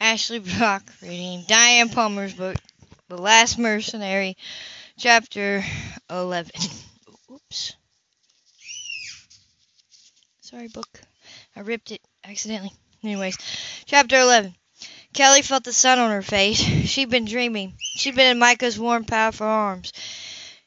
Ashley Brock reading Diane Palmer's book, The Last Mercenary, Chapter 11. Oops. Sorry, book. I ripped it accidentally. Anyways, Chapter 11. Callie felt the sun on her face. She'd been dreaming. She'd been in Micah's warm, powerful arms.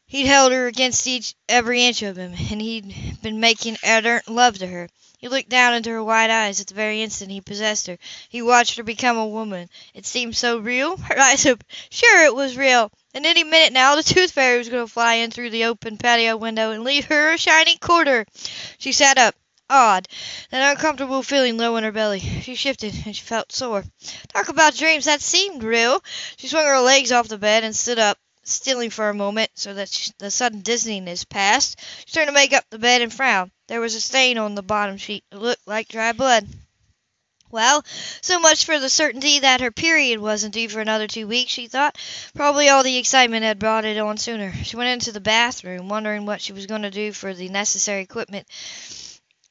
He'd held her against each every inch of him, and he'd been making ardent love to her. He looked down into her wide eyes at the very instant he possessed her. He watched her become a woman. It seemed so real. Her eyes opened. Sure, it was real. And any minute now the tooth fairy was going to fly in through the open patio window and leave her a shiny quarter. She sat up. Odd. That uncomfortable feeling low in her belly. She shifted, and she felt sore. Talk about dreams. That seemed real. She swung her legs off the bed and stood up stilling for a moment so that she, the sudden dizziness passed. She turned to make up the bed and frowned. There was a stain on the bottom sheet. It looked like dry blood. Well, so much for the certainty that her period wasn't due for another two weeks, she thought. Probably all the excitement had brought it on sooner. She went into the bathroom, wondering what she was going to do for the necessary equipment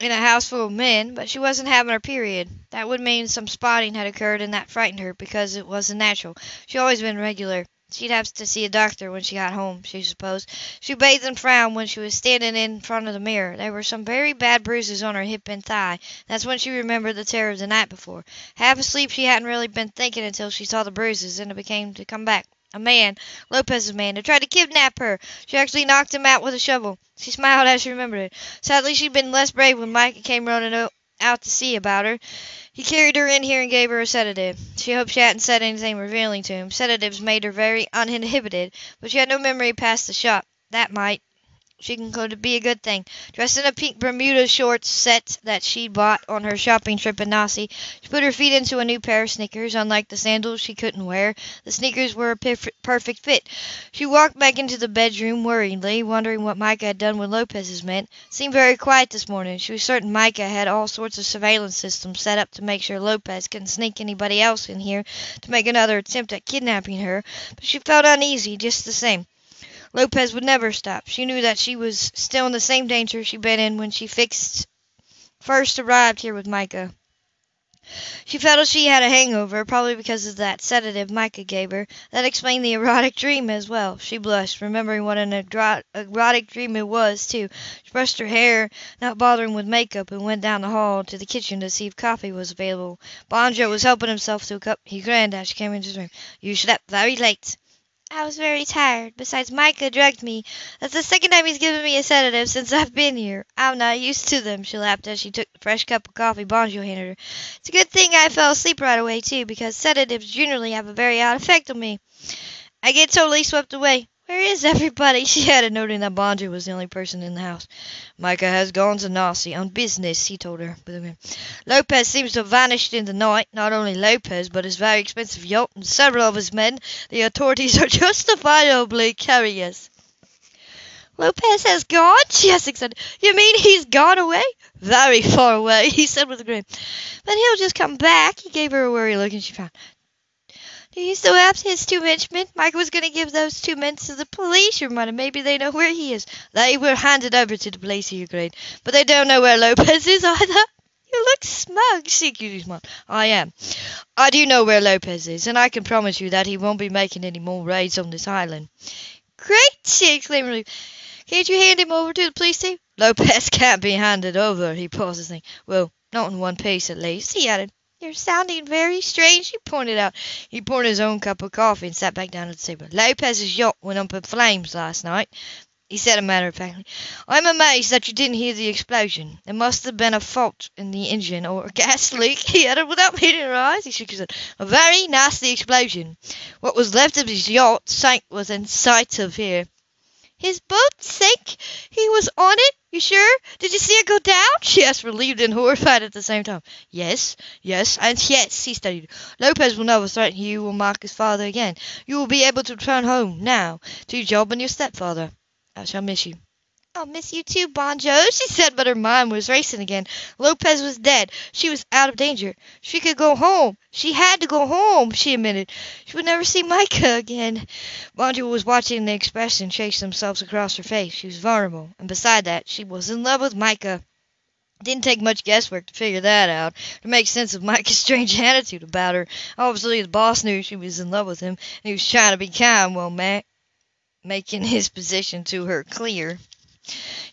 in a house full of men, but she wasn't having her period. That would mean some spotting had occurred, and that frightened her because it wasn't natural. She always been regular. She'd have to see a doctor when she got home, she supposed. She bathed and frowned when she was standing in front of the mirror. There were some very bad bruises on her hip and thigh. That's when she remembered the terror of the night before. Half asleep, she hadn't really been thinking until she saw the bruises, and it began to come back. A man, Lopez's man, had tried to kidnap her. She actually knocked him out with a shovel. She smiled as she remembered it. Sadly, she'd been less brave when Micah came running out to see about her. He carried her in here and gave her a sedative. She hoped she hadn't said anything revealing to him. Sedatives made her very uninhibited, but she had no memory past the shot. That might she concluded to be a good thing. Dressed in a pink Bermuda shorts set that she'd bought on her shopping trip in Nassau, she put her feet into a new pair of sneakers. Unlike the sandals she couldn't wear, the sneakers were a perfect fit. She walked back into the bedroom worriedly, wondering what Micah had done with Lopez's men. Seemed very quiet this morning. She was certain Micah had all sorts of surveillance systems set up to make sure Lopez couldn't sneak anybody else in here to make another attempt at kidnapping her, but she felt uneasy just the same. Lopez would never stop. She knew that she was still in the same danger she'd been in when she fixed first arrived here with Micah. She felt she had a hangover, probably because of that sedative Micah gave her. That explained the erotic dream as well. She blushed, remembering what an erotic dream it was, too. She brushed her hair, not bothering with makeup, and went down the hall to the kitchen to see if coffee was available. Bonjo was helping himself to a cup. He grinned as she came into his room. You slept very late. I was very tired. Besides, Micah drugged me. That's the second time he's given me a sedative since I've been here. I'm not used to them, she laughed as she took the fresh cup of coffee Bonjo handed her. It's a good thing I fell asleep right away, too, because sedatives generally have a very odd effect on me. I get totally swept away. Where is everybody? she added, noting that Bonjo was the only person in the house. Micah has gone to Nassau on business, he told her. Lopez seems to have vanished in the night. Not only Lopez, but his very expensive yacht and several of his men. The authorities are justifiably curious. Lopez has gone? She asked. You mean he's gone away? Very far away, he said with a grin. But he'll just come back. He gave her a worried look and she frowned. Do you still have his two henchmen? Mike was going to give those two men to the police, your mother. Maybe they know where he is. They were handed over to the police, he agreed. But they don't know where Lopez is either. You look smug, smiled. I am. I do know where Lopez is, and I can promise you that he won't be making any more raids on this island. Great, she exclaimed. Can't you hand him over to the police too? Lopez can't be handed over, he think. Well, not in one piece at least, he added. You're sounding very strange, he pointed out. He poured his own cup of coffee and sat back down at the table. Lopez's yacht went up in flames last night, he said a matter of factly. I'm amazed that you didn't hear the explosion. There must have been a fault in the engine or a gas leak, he added without meeting her eyes. He shook his head. A very nasty explosion. What was left of his yacht sank within sight of here. His boat sank? He was on it? You sure? Did you see it go down? She asked, relieved and horrified at the same time. Yes, yes, and yes, he studied. Lopez will never threaten you or Marcus' father again. You will be able to return home, now, to your job and your stepfather. I shall miss you. I'll miss you too, Bonjo, she said, but her mind was racing again. Lopez was dead. She was out of danger. She could go home. She had to go home, she admitted. She would never see Micah again. Bonjo was watching the expression chase themselves across her face. She was vulnerable, and beside that, she was in love with Micah. Didn't take much guesswork to figure that out, to make sense of Micah's strange attitude about her. Obviously, the boss knew she was in love with him, and he was trying to be kind while ma- making his position to her clear.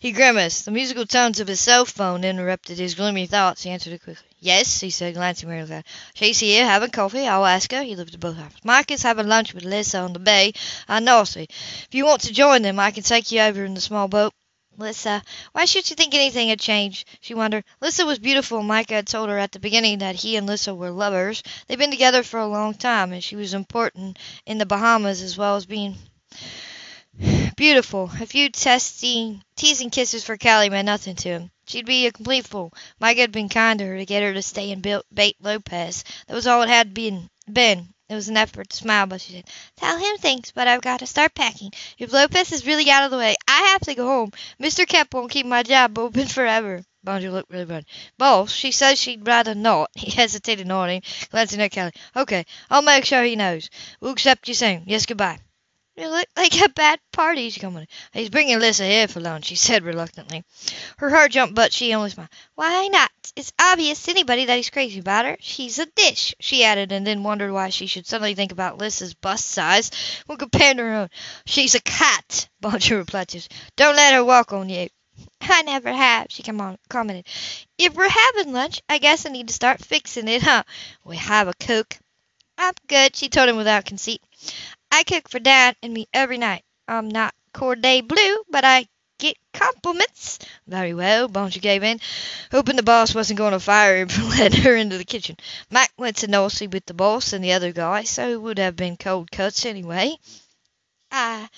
He grimaced. The musical tones of his cell phone interrupted his gloomy thoughts. He answered it quickly. "Yes," he said, glancing wearily at her. "She's here, having coffee. I'll ask her." He lifted both arms. "Mike is having lunch with Lissa on the bay at Nassau. If you want to join them, I can take you over in the small boat." Lissa. Why should she think anything had changed? She wondered. Lissa was beautiful. Micah had told her at the beginning that he and Lissa were lovers. They'd been together for a long time, and she was important in the Bahamas as well as being beautiful. A few testing, teasing kisses for Callie meant nothing to him. She'd be a complete fool. Mike had been kind to her to get her to stay and bait Lopez. That was all it had been. been. It was an effort to smile, but she said, Tell him thanks, but I've got to start packing. If Lopez is really out of the way, I have to go home. Mr. Kemp won't keep my job open forever. Bonjo looked really bad. Boss, she says she'd rather not. He hesitated, nodding, glancing at Callie. Okay, I'll make sure he knows. We'll accept you soon. Yes, goodbye. You look like a bad party, she commented. He's bringing Lissa here for lunch, she said reluctantly. Her heart jumped, but she only smiled. Why not? It's obvious to anybody that he's crazy about her. She's a dish, she added, and then wondered why she should suddenly think about Lissa's bust size when compared to her own. She's a cat, Bonjo replied to her. Don't let her walk on you. I never have, she commented. If we're having lunch, I guess I need to start fixing it, huh? We have a cook. I'm good, she told him without conceit. I cook for Dad and me every night. I'm not Cordon Bleu, but I get compliments. Very well, Bonjo gave in, hoping the boss wasn't going to fire him for letting her into the kitchen. Mike went to Nassau with the boss and the other guy, so it would have been cold cuts anyway. I,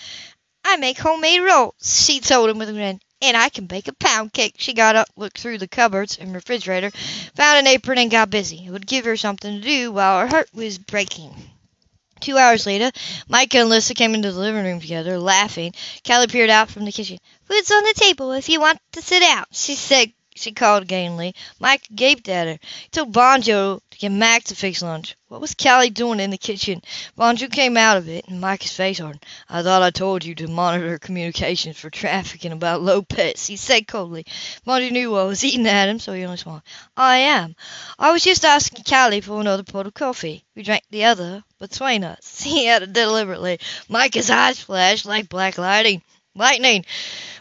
I make homemade rolls, she told him with a grin. And I can bake a pound cake. She got up, looked through the cupboards and refrigerator, found an apron, and got busy. It would give her something to do while her heart was breaking. Two hours later, Micah and Lissa came into the living room together, laughing. Callie peered out from the kitchen. Food's on the table if you want to sit out, she said. She called gaily. Mike gaped at her. He told Bonjo to get Mac to fix lunch. What was Callie doing in the kitchen? Bonjo came out of it, and Mike's face hardened. I thought I told you to monitor communications for trafficking about Lopez, he said coldly. Bonjo knew what was eating at him, so he only smiled. I am. I was just asking Callie for another pot of coffee. We drank the other between us. He added deliberately. Micah's eyes flashed like black lightning. Lightning!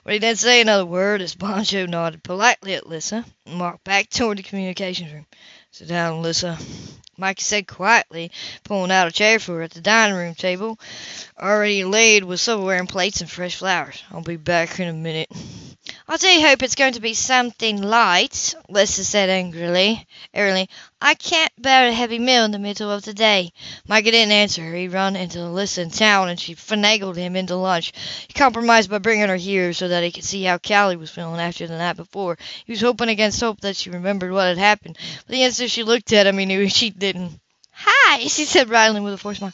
But he didn't say another word as Bonjo nodded politely at Lissa and walked back toward the communications room. Sit down, Lissa, Micah said quietly, pulling out a chair for her at the dining room table, already laid with silverware and plates and fresh flowers. I'll be back in a minute. I do hope it's going to be something light, Lissa said angrily. Airily, I can't bear a heavy meal in the middle of the day. Micah didn't answer her. He run into Lissa in town, and she finagled him into lunch. He compromised by bringing her here so that he could see how Callie was feeling after the night before. He was hoping against hope that she remembered what had happened. But the instant she looked at him, he knew she didn't. Hi, she said, bridling with a forced smile.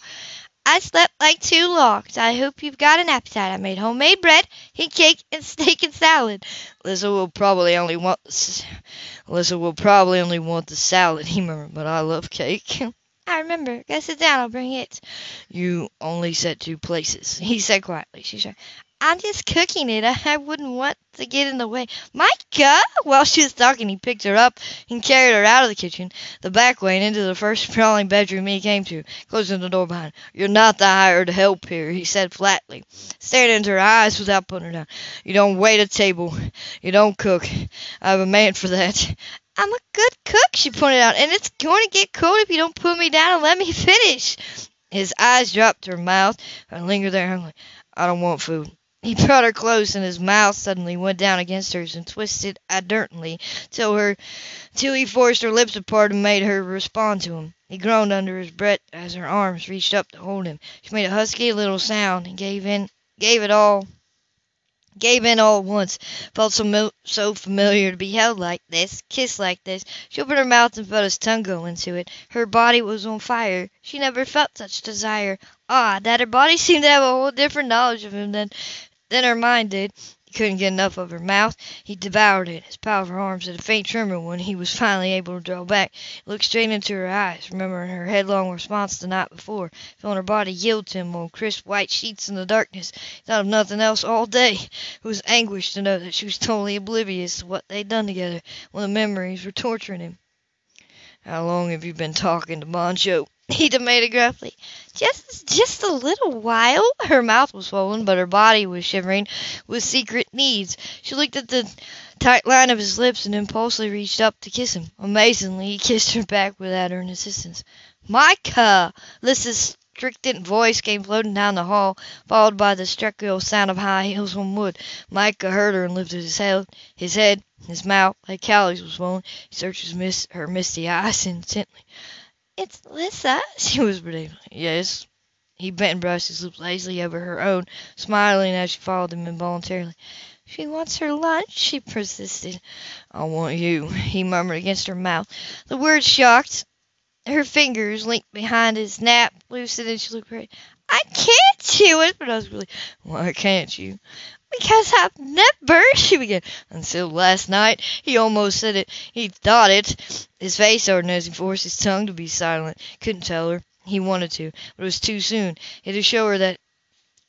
I slept like two logs. I hope you've got an appetite. I made homemade bread and cake and steak and salad. Lissa will probably only want the, will probably only want the salad, he murmured, but I love cake. I remember. Go sit down. I'll bring it. You only said two places, he said quietly. She said, I'm just cooking it. I wouldn't want to get in the way. Micah! While she was talking, he picked her up and carried her out of the kitchen, the back way, and into the first sprawling bedroom he came to, closing the door behind her. You're not the hired help here, he said flatly, staring into her eyes without putting her down. You don't wait at table. You don't cook. I have a man for that. I'm a good cook, she pointed out, and it's going to get cold if you don't put me down and let me finish. His eyes dropped to her mouth and lingered there. I don't want food. He brought her close, and his mouth suddenly went down against hers and twisted ardently till her till he forced her lips apart and made her respond to him. He groaned under his breath as her arms reached up to hold him. She made a husky little sound and gave in gave it all gave in all at once. Felt so so familiar to be held like this, kissed like this. She opened her mouth and felt his tongue go into it. Her body was on fire. She never felt such desire. Ah, that her body seemed to have a whole different knowledge of him than than her mind did. He couldn't get enough of her mouth. He devoured it. His powerful arms had a faint tremor when he was finally able to draw back. He looked straight into her eyes, remembering her headlong response the night before, feeling her body yield to him on crisp white sheets in the darkness. He thought of nothing else all day. It was anguish to know that she was totally oblivious to what they had done together, when the memories were torturing him. "How long have you been talking to Bonjo?" He demanded gruffly. "Just just a little while." Her mouth was swollen, but her body was shivering with secret needs. She looked at the tight line of his lips and impulsively reached up to kiss him. Amazingly, he kissed her back without her assistance. "Micah!" Lissa's strident voice came floating down the hall, followed by the staccato sound of high heels on wood. Micah heard her and lifted his head. His head, his mouth, like Callie's, was swollen. He searched his, her misty eyes intently. "It's Lissa," she whispered. "Yes." He bent and brushed his lips lazily over her own, smiling as she followed him involuntarily. "She wants her lunch," she persisted. "I want you," he murmured against her mouth. The words shocked. Her fingers linked behind his nap, loosened, and she looked afraid. "I can't," she whispered huskily. "Why can't you?" "Because I've never," she began. "Until last night." He almost said it. He thought it. His face hardened as he forced his tongue to be silent. Couldn't tell her. He wanted to, but it was too soon. He had to show her that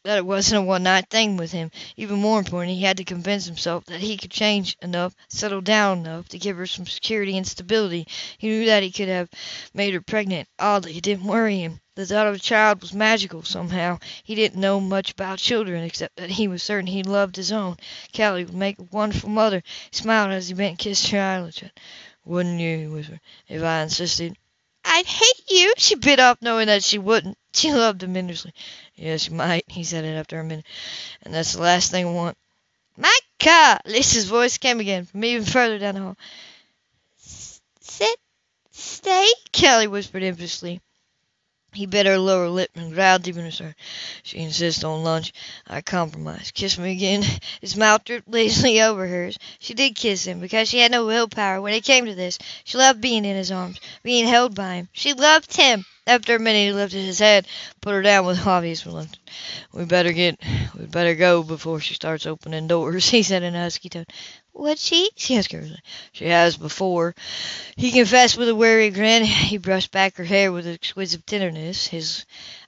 that it wasn't a one night thing with him. Even more important, he had to convince himself that he could change enough, settle down enough, to give her some security and stability. He knew that he could have made her pregnant. Oddly, it didn't worry him. The thought of a child was magical, somehow. He didn't know much about children, except that he was certain he loved his own. Callie would make a wonderful mother. He smiled as he bent and kissed her eyelids. "Wouldn't you," he whispered, "if I insisted?" "I'd hate you," she bit off, knowing that she wouldn't. She loved him endlessly. "Yes, you might," he said it after a minute, "and that's the last thing I want." "Micah!" Lisa's voice came again from even further down the hall. "Sit, stay," Callie whispered impishly. He bit her lower lip and growled deep in his throat. She insists on lunch. I compromise. Kiss me again. His mouth drooped lazily over hers. She did kiss him, because she had no willpower when it came to this. She loved being in his arms, being held by him. She loved him. After a minute he lifted his head, put her down with obvious reluctance. "We better get, we better go before she starts opening doors," he said in a husky tone. "Would she?" she asked curiously. "She has before," he confessed with a weary grin. He brushed back her hair with exquisite tenderness. His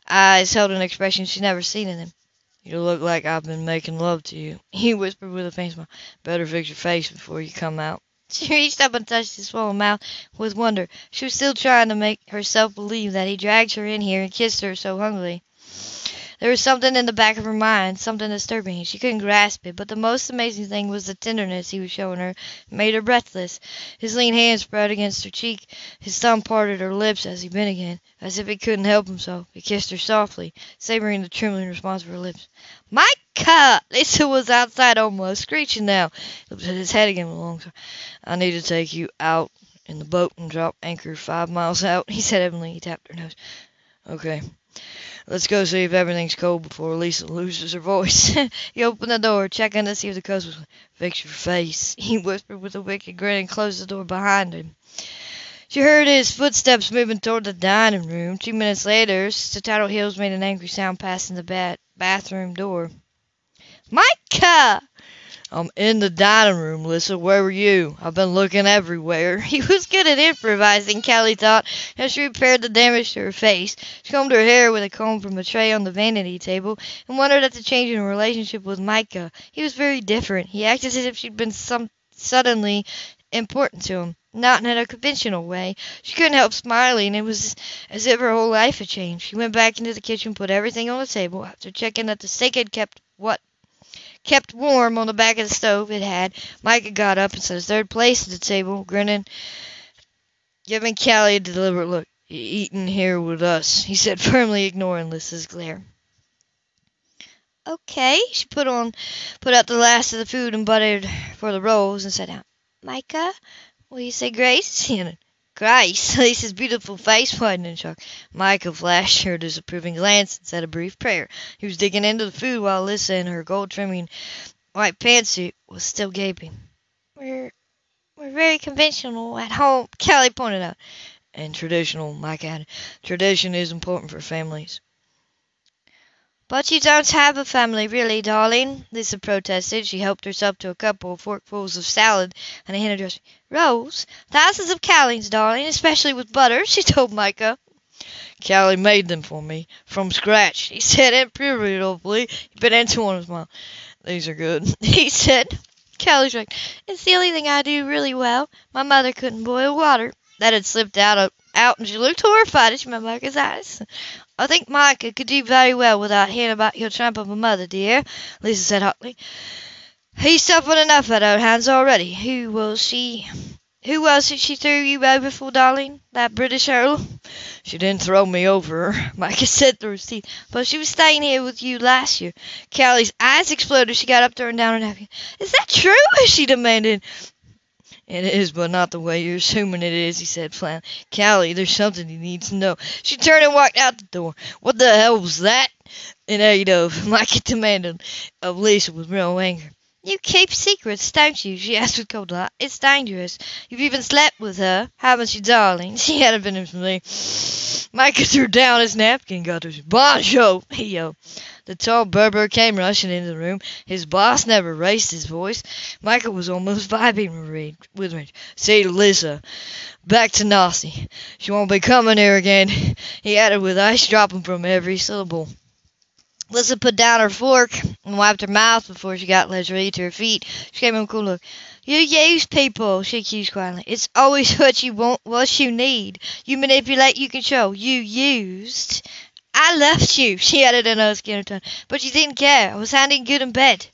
eyes held an expression she had never seen in them. "You look like I've been making love to you," he whispered with a faint smile. "Better fix your face before you come out." She reached up and touched his swollen mouth with wonder. She was still trying to make herself believe that he dragged her in here and kissed her so hungrily. There was something in the back of her mind, something disturbing. She couldn't grasp it, but the most amazing thing was the tenderness he was showing her. It made her breathless. His lean hand spread against her cheek. His thumb parted her lips as he bent again. As if he couldn't help himself, he kissed her softly, savoring the trembling response of her lips. "Micah!" Lisa was outside almost, screeching now. He lifted his head again with a long sigh. "I need to take you out in the boat and drop anchor five miles out," he said evenly. He tapped her nose. "Okay." Let's go see if everything's cold before Lisa loses her voice. he opened the door, checking to see if the coast was Fix your face, he whispered with a wicked grin and closed the door behind him. She heard his footsteps moving toward the dining room. Two minutes later, staccato heels made an angry sound passing the bat- bathroom door. Micah! I'm in the dining room, Lissa. Where were you? I've been looking everywhere. He was good at improvising, Callie thought, as she repaired the damage to her face. She combed her hair with a comb from a tray on the vanity table, and wondered at the change in her relationship with Micah. He was very different. He acted as if she'd been some suddenly important to him, not in a conventional way. She couldn't help smiling. It was as if her whole life had changed. She went back into the kitchen, put everything on the table, after checking that the steak had kept what kept warm on the back of the stove it had. Micah got up and set third place at the table, grinning, giving Callie a deliberate look. "You eating here with us," he said firmly, ignoring Lissa's glare. "Okay." She put on put out the last of the food and buttered for the rolls and sat down. "Micah, will you say grace?" Grace! Lisa's beautiful face whitened in shock. Micah flashed her a disapproving glance and said a brief prayer. He was digging into the food while Lissa, in her gold trimming white pantsuit, was still gaping. "We're we're very conventional at home," Callie pointed out. "And traditional," Mike added. "Tradition is important for families." But you don't have a family, really, darling, Lisa protested. She helped herself to a couple of forkfuls of salad and a hand dressing. Rose, thousands of callings, darling, especially with butter, she told Micah. Callie made them for me, from scratch. He said imperatively. Oh, he bit into one of mouth. These are good, he said. Callie shrugged. It's the only thing I do really well. My mother couldn't boil water. That had slipped out of, out, and she looked horrified as she met Micah's eyes. I think Micah could do very well without hearing about your tramp of a mother, dear, Lisa said hotly. He's suffered enough at her hands already. Who was she? Who was it she threw you over for, darling? That British Earl? She didn't throw me over, Micah said through his teeth, but she was staying here with you last year. Callie's eyes exploded. She got up, turned down her. Is that true? she demanded. It is, but not the way you're assuming it is, he said flatly. Callie, there's something you need to know. She turned and walked out the door. What the hell was that? In aid of, Micah demanded of Lisa with real anger. You keep secrets, don't you? she asked with cold light. It's dangerous. You've even slept with her, haven't you, darling? She had been for me. Micah threw down his napkin, got to Bonjo, he yelled. The tall Berber came rushing into the room. His boss never raised his voice. Michael was almost vibing with rage. To Lisa, back to Nassau. She won't be coming here again, he added with ice dropping from every syllable. Lisa put down her fork and wiped her mouth before she got leisurely to her feet. She gave him a cool look. You use people, she accused quietly. It's always what you want, what you need. You manipulate, you control. You used. I left you, she added in a skinner tone, but you didn't care. I was handing good in bed.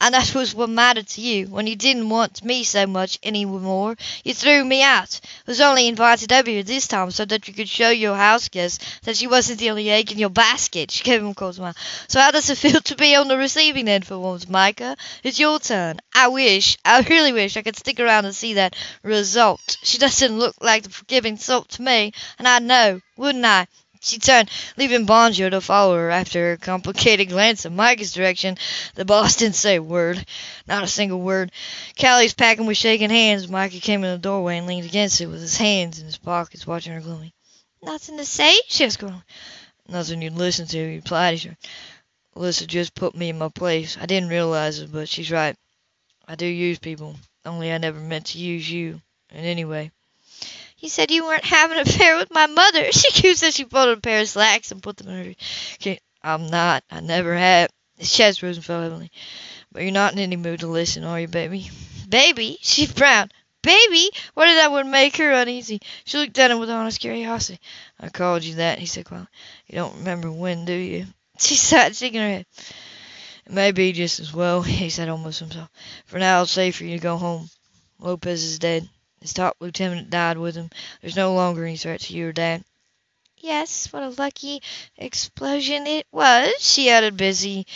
And that was what mattered to you. When you didn't want me so much any more, you threw me out. I was only invited over here this time so that you could show your house guests that she wasn't the only egg in your basket. She gave him a cold smile. So how does it feel to be on the receiving end for once, Micah? It's your turn. I wish, I really wish I could stick around and see that result. She doesn't look like the forgiving sort to me, and I know, wouldn't I? She turned, leaving Bonjo to follow her. After a complicated glance in Micah's direction, the boss didn't say a word. Not a single word. Callie's packing with shaking hands. Micah came in the doorway and leaned against it with his hands in his pockets, watching her gloomily. Nothing to say? She asked grumpily. Nothing you'd listen to, he replied. He Alyssa just put me in my place. I didn't realize it, but she's right. I do use people, only I never meant to use you. And anyway, you said you weren't having an affair with my mother. She accused that she folded a pair of slacks and put them in her. Okay, I'm not. I never have. His chest rose and fell heavily. But you're not in any mood to listen, are you, baby? Baby? She frowned. Baby? What did that would make her uneasy? She looked at him with honest curiosity. I called you that, he said quietly. You don't remember when, do you? She sat shaking her head. It may be just as well, he said almost to himself. For now, it's safe for you to go home. Lopez is dead. His top lieutenant died with him. There's no longer any threat to you or Dad. Yes, what a lucky explosion it was, she added, busy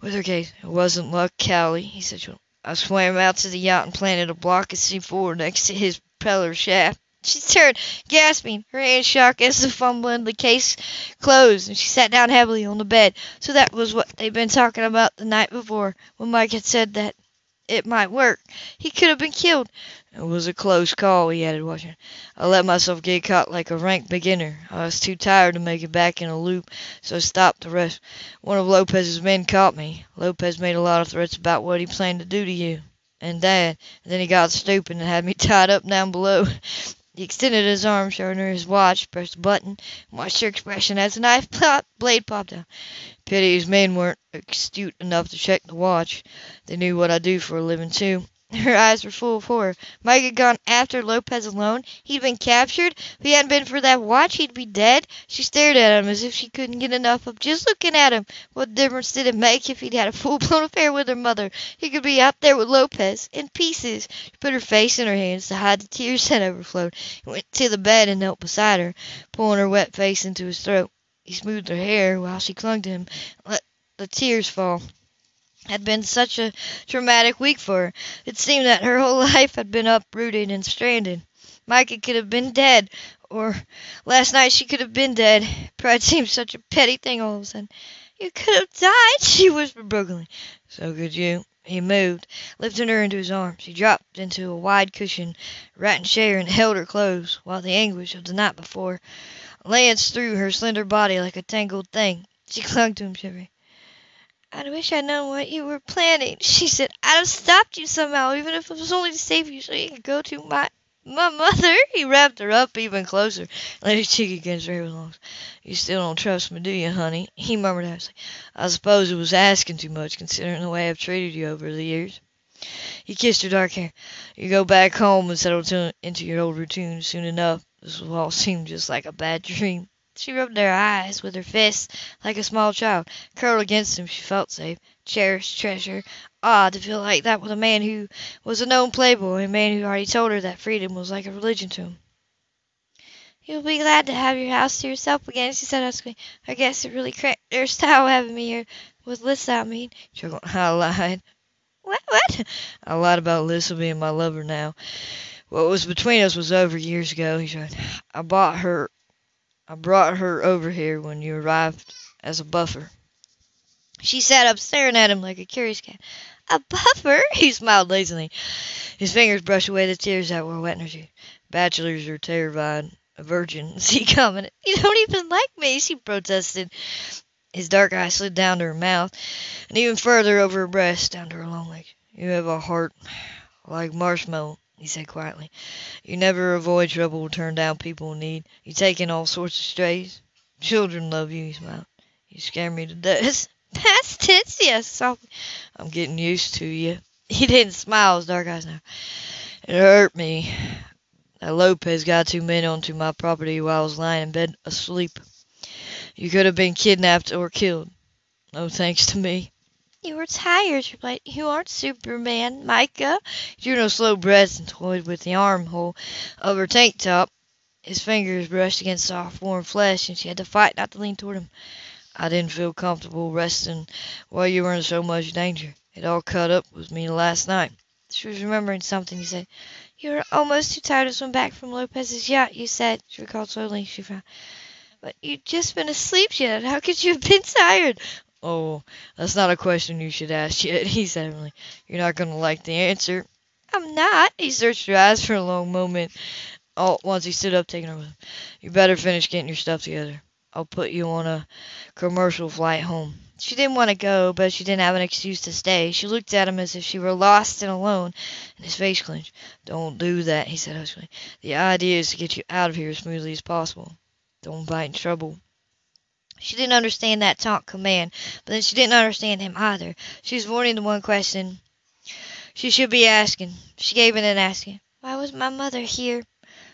with her case. It wasn't luck, Callie, he said. I swam out to the yacht and planted a block of C4 next to his propeller shaft. She turned, gasping. Her hands shook as the fumbling the case closed, and she sat down heavily on the bed. So that was what they'd been talking about the night before, when Mike had said that it might work. He could have been killed. It was a close call, he added, watching. I let myself get caught like a rank beginner. I was too tired to make it back in a loop, so I stopped to rest. One of Lopez's men caught me. Lopez made a lot of threats about what he planned to do to you and Dad, and then he got stupid and had me tied up down below. He extended his arm, showing her his watch, pressed a button, and watched her expression as the knife blade popped out. Pity his men weren't astute enough to check the watch. They knew what I do for a living, too. Her eyes were full of horror. Mike had gone after Lopez alone. He'd been captured. If he hadn't been for that watch, he'd be dead. She stared at him as if she couldn't get enough of just looking at him. What difference did it make if he'd had a full-blown affair with her mother? He could be out there with Lopez, in pieces. She put her face in her hands to hide the tears that overflowed. He went to the bed and knelt beside her, pulling her wet face into his throat. He smoothed her hair while she clung to him and let the tears fall had been such a traumatic week for her. It seemed that her whole life had been uprooted and stranded. Micah could have been dead, or last night she could have been dead. Pride seemed such a petty thing all of a sudden. You could have died, she whispered brokenly. So could you. He moved, lifting her into his arms. He dropped into a wide cushioned rattan chair and held her close, while the anguish of the night before lanced through her slender body like a tangled thing. She clung to him, shivering. I wish I'd known what you were planning, she said. I'd have stopped you somehow, even if it was only to save you so you could go to my my mother. He wrapped her up even closer, laid his cheek against her lungs. You still don't trust me, do you, honey? He murmured absently. I suppose it was asking too much, considering the way I've treated you over the years. He kissed her dark hair. You go back home and settle to, into your old routine soon enough. This will all seem just like a bad dream. She rubbed her eyes with her fists like a small child. Curled against him, she felt safe, cherished, treasured. Odd ah, to feel like that with a man who was a known playboy, a man who already told her that freedom was like a religion to him. You'll be glad to have your house to yourself again, she said huskily. I guess it really cracked their style having me here. With Lissa, I mean. Chuckled. I lied. What? What? I lied about Lissa being my lover now. What was between us was over years ago, he tried. I bought her I brought her over here when you arrived as a buffer. She sat up staring at him like a curious cat. A buffer? He smiled lazily. His fingers brushed away the tears that were wet in her cheeks. Bachelors are terrified of virgins, he commented. You don't even like me, she protested. His dark eyes slid down to her mouth, and even further over her breast, down to her long legs. You have a heart like marshmallow he said quietly. You never avoid trouble or turn down people in need. You take in all sorts of strays. Children love you, he smiled. You scare me to death. Yes, softly. I'm getting used to you. He didn't smile, his dark eyes now. It hurt me. That Lopez got two men onto my property while I was lying in bed asleep. You could have been kidnapped or killed. No thanks to me. You were tired, she replied. You aren't Superman, Micah. He drew no slow breaths and toyed with the armhole of her tank top. His fingers brushed against soft, warm flesh, and she had to fight not to lean toward him. I didn't feel comfortable resting while you were in so much danger. It all cut up with me last night. She was remembering something he said. You were almost too tired to swim back from Lopez's yacht, you said. She recalled slowly. She frowned. But you'd just been asleep yet. How could you have been tired? Oh, that's not a question you should ask yet, he said You're not going to like the answer. I'm not. He searched her eyes for a long moment. All at once he stood up, taking her with him. You better finish getting your stuff together. I'll put you on a commercial flight home. She didn't want to go, but she didn't have an excuse to stay. She looked at him as if she were lost and alone, and his face clenched. Don't do that, he said huskily. The idea is to get you out of here as smoothly as possible. Don't bite in trouble. She didn't understand that taunt command, but then she didn't understand him either. She was avoiding the one question she should be asking. She gave in and asking, Why was my mother here?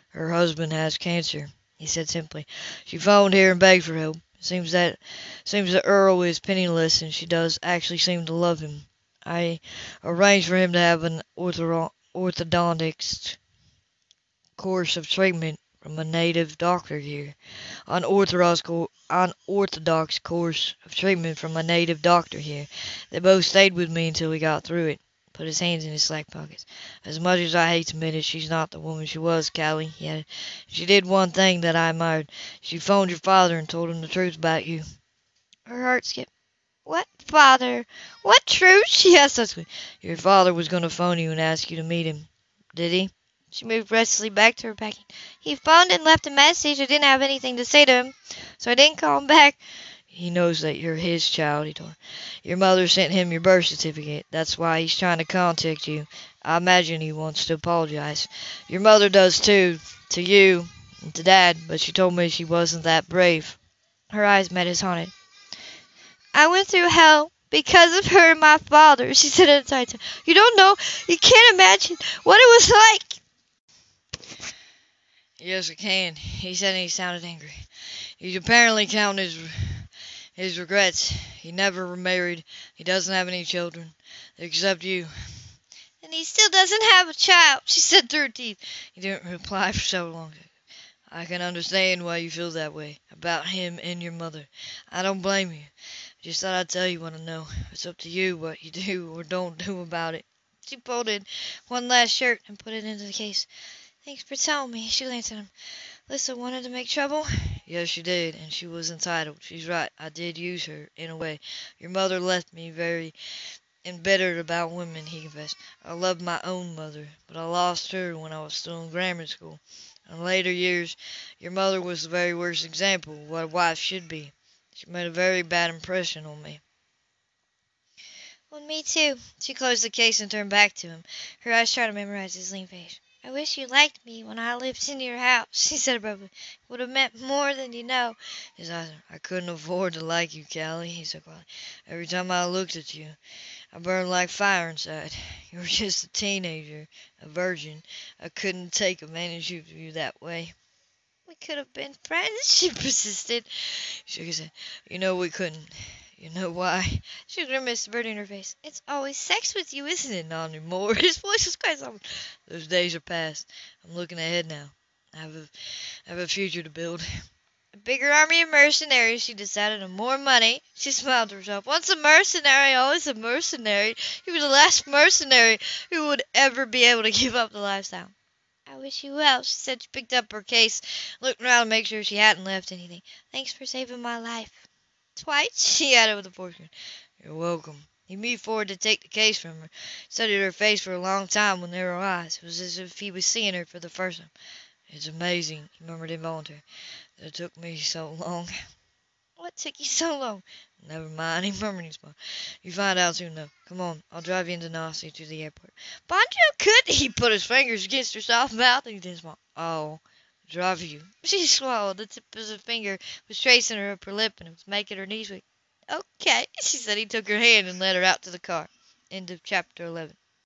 Her husband has cancer, he said simply. She phoned here and begged for help. Seems that seems the Earl is penniless, and she does actually seem to love him. I arranged for him to have an orthodontist course of treatment from a native doctor here. Unorthodox, unorthodox course of treatment from a native doctor here. They both stayed with me until we got through it. Put his hands in his slack pockets. As much as I hate to admit it, she's not the woman she was, Callie, added. She did one thing that I admired. She phoned your father and told him the truth about you. Her heart skipped. What father? What truth? She asked huskily. Your father was going to phone you and ask you to meet him. Did he? She moved restlessly back to her packing. He phoned and left a message. I didn't have anything to say to him, so I didn't call him back. He knows that you're his child, he told her. Your mother sent him your birth certificate. That's why he's trying to contact you. I imagine he wants to apologize. Your mother does too, to you and to Dad, but she told me she wasn't that brave. Her eyes met his haunted. I went through hell because of her and my father, she said in a tone. You don't know, you can't imagine what it was like. Yes, I can, he said, he sounded angry. He's apparently counting his, his regrets. He never remarried. He doesn't have any children, except you. And he still doesn't have a child, she said through her teeth. He didn't reply for so long. I can understand why you feel that way about him and your mother. I don't blame you. I just thought I'd tell you what I know. It's up to you what you do or don't do about it. She folded one last shirt and put it into the case. Thanks for telling me. She glanced at him. Lisa wanted to make trouble? Yes, she did, and she was entitled. She's right. I did use her, in a way. Your mother left me very embittered about women, he confessed. I loved my own mother, but I lost her when I was still in grammar school. In later years, your mother was the very worst example of what a wife should be. She made a very bad impression on me. Well, me too. She closed the case and turned back to him, her eyes trying to memorize his lean face. I wish you liked me when I lived in your house, she said abruptly. It would have meant more than you know. His eyes. I couldn't afford to like you, Callie, he said quietly. Every time I looked at you, I burned like fire inside. You were just a teenager, a virgin. I couldn't take advantage of you that way. We could have been friends, she persisted. He shook his head. You know we couldn't. You know why? She grimaced, averting her face. It's always sex with you, isn't it? Not anymore. His voice was quite soft. Those days are past. I'm looking ahead now. I have a, I have a future to build. A bigger army of mercenaries, she decided, and more money. She smiled to herself. Once a mercenary, always a mercenary. You were the last mercenary who would ever be able to give up the lifestyle. I wish you well, she said. She picked up her case, looked around to make sure she hadn't left anything. Thanks for saving my life. Twice, she added with a fortune. You're welcome. He moved forward to take the case from her, studied her face for a long time with narrow eyes. It was as if he was seeing her for the first time. It's amazing, he murmured involuntarily, it took me so long. What took you so long? Never mind, he murmured in smile. You find out soon enough. Come on, I'll drive you into Nassau to the airport. Bonjo could He put his fingers against her soft mouth and he then smiled. Oh, drive you. She swallowed. The tip of his finger was tracing her upper lip and it was making her knees weak. Okay, she said. He took her hand and led her out to the car. End of chapter 11.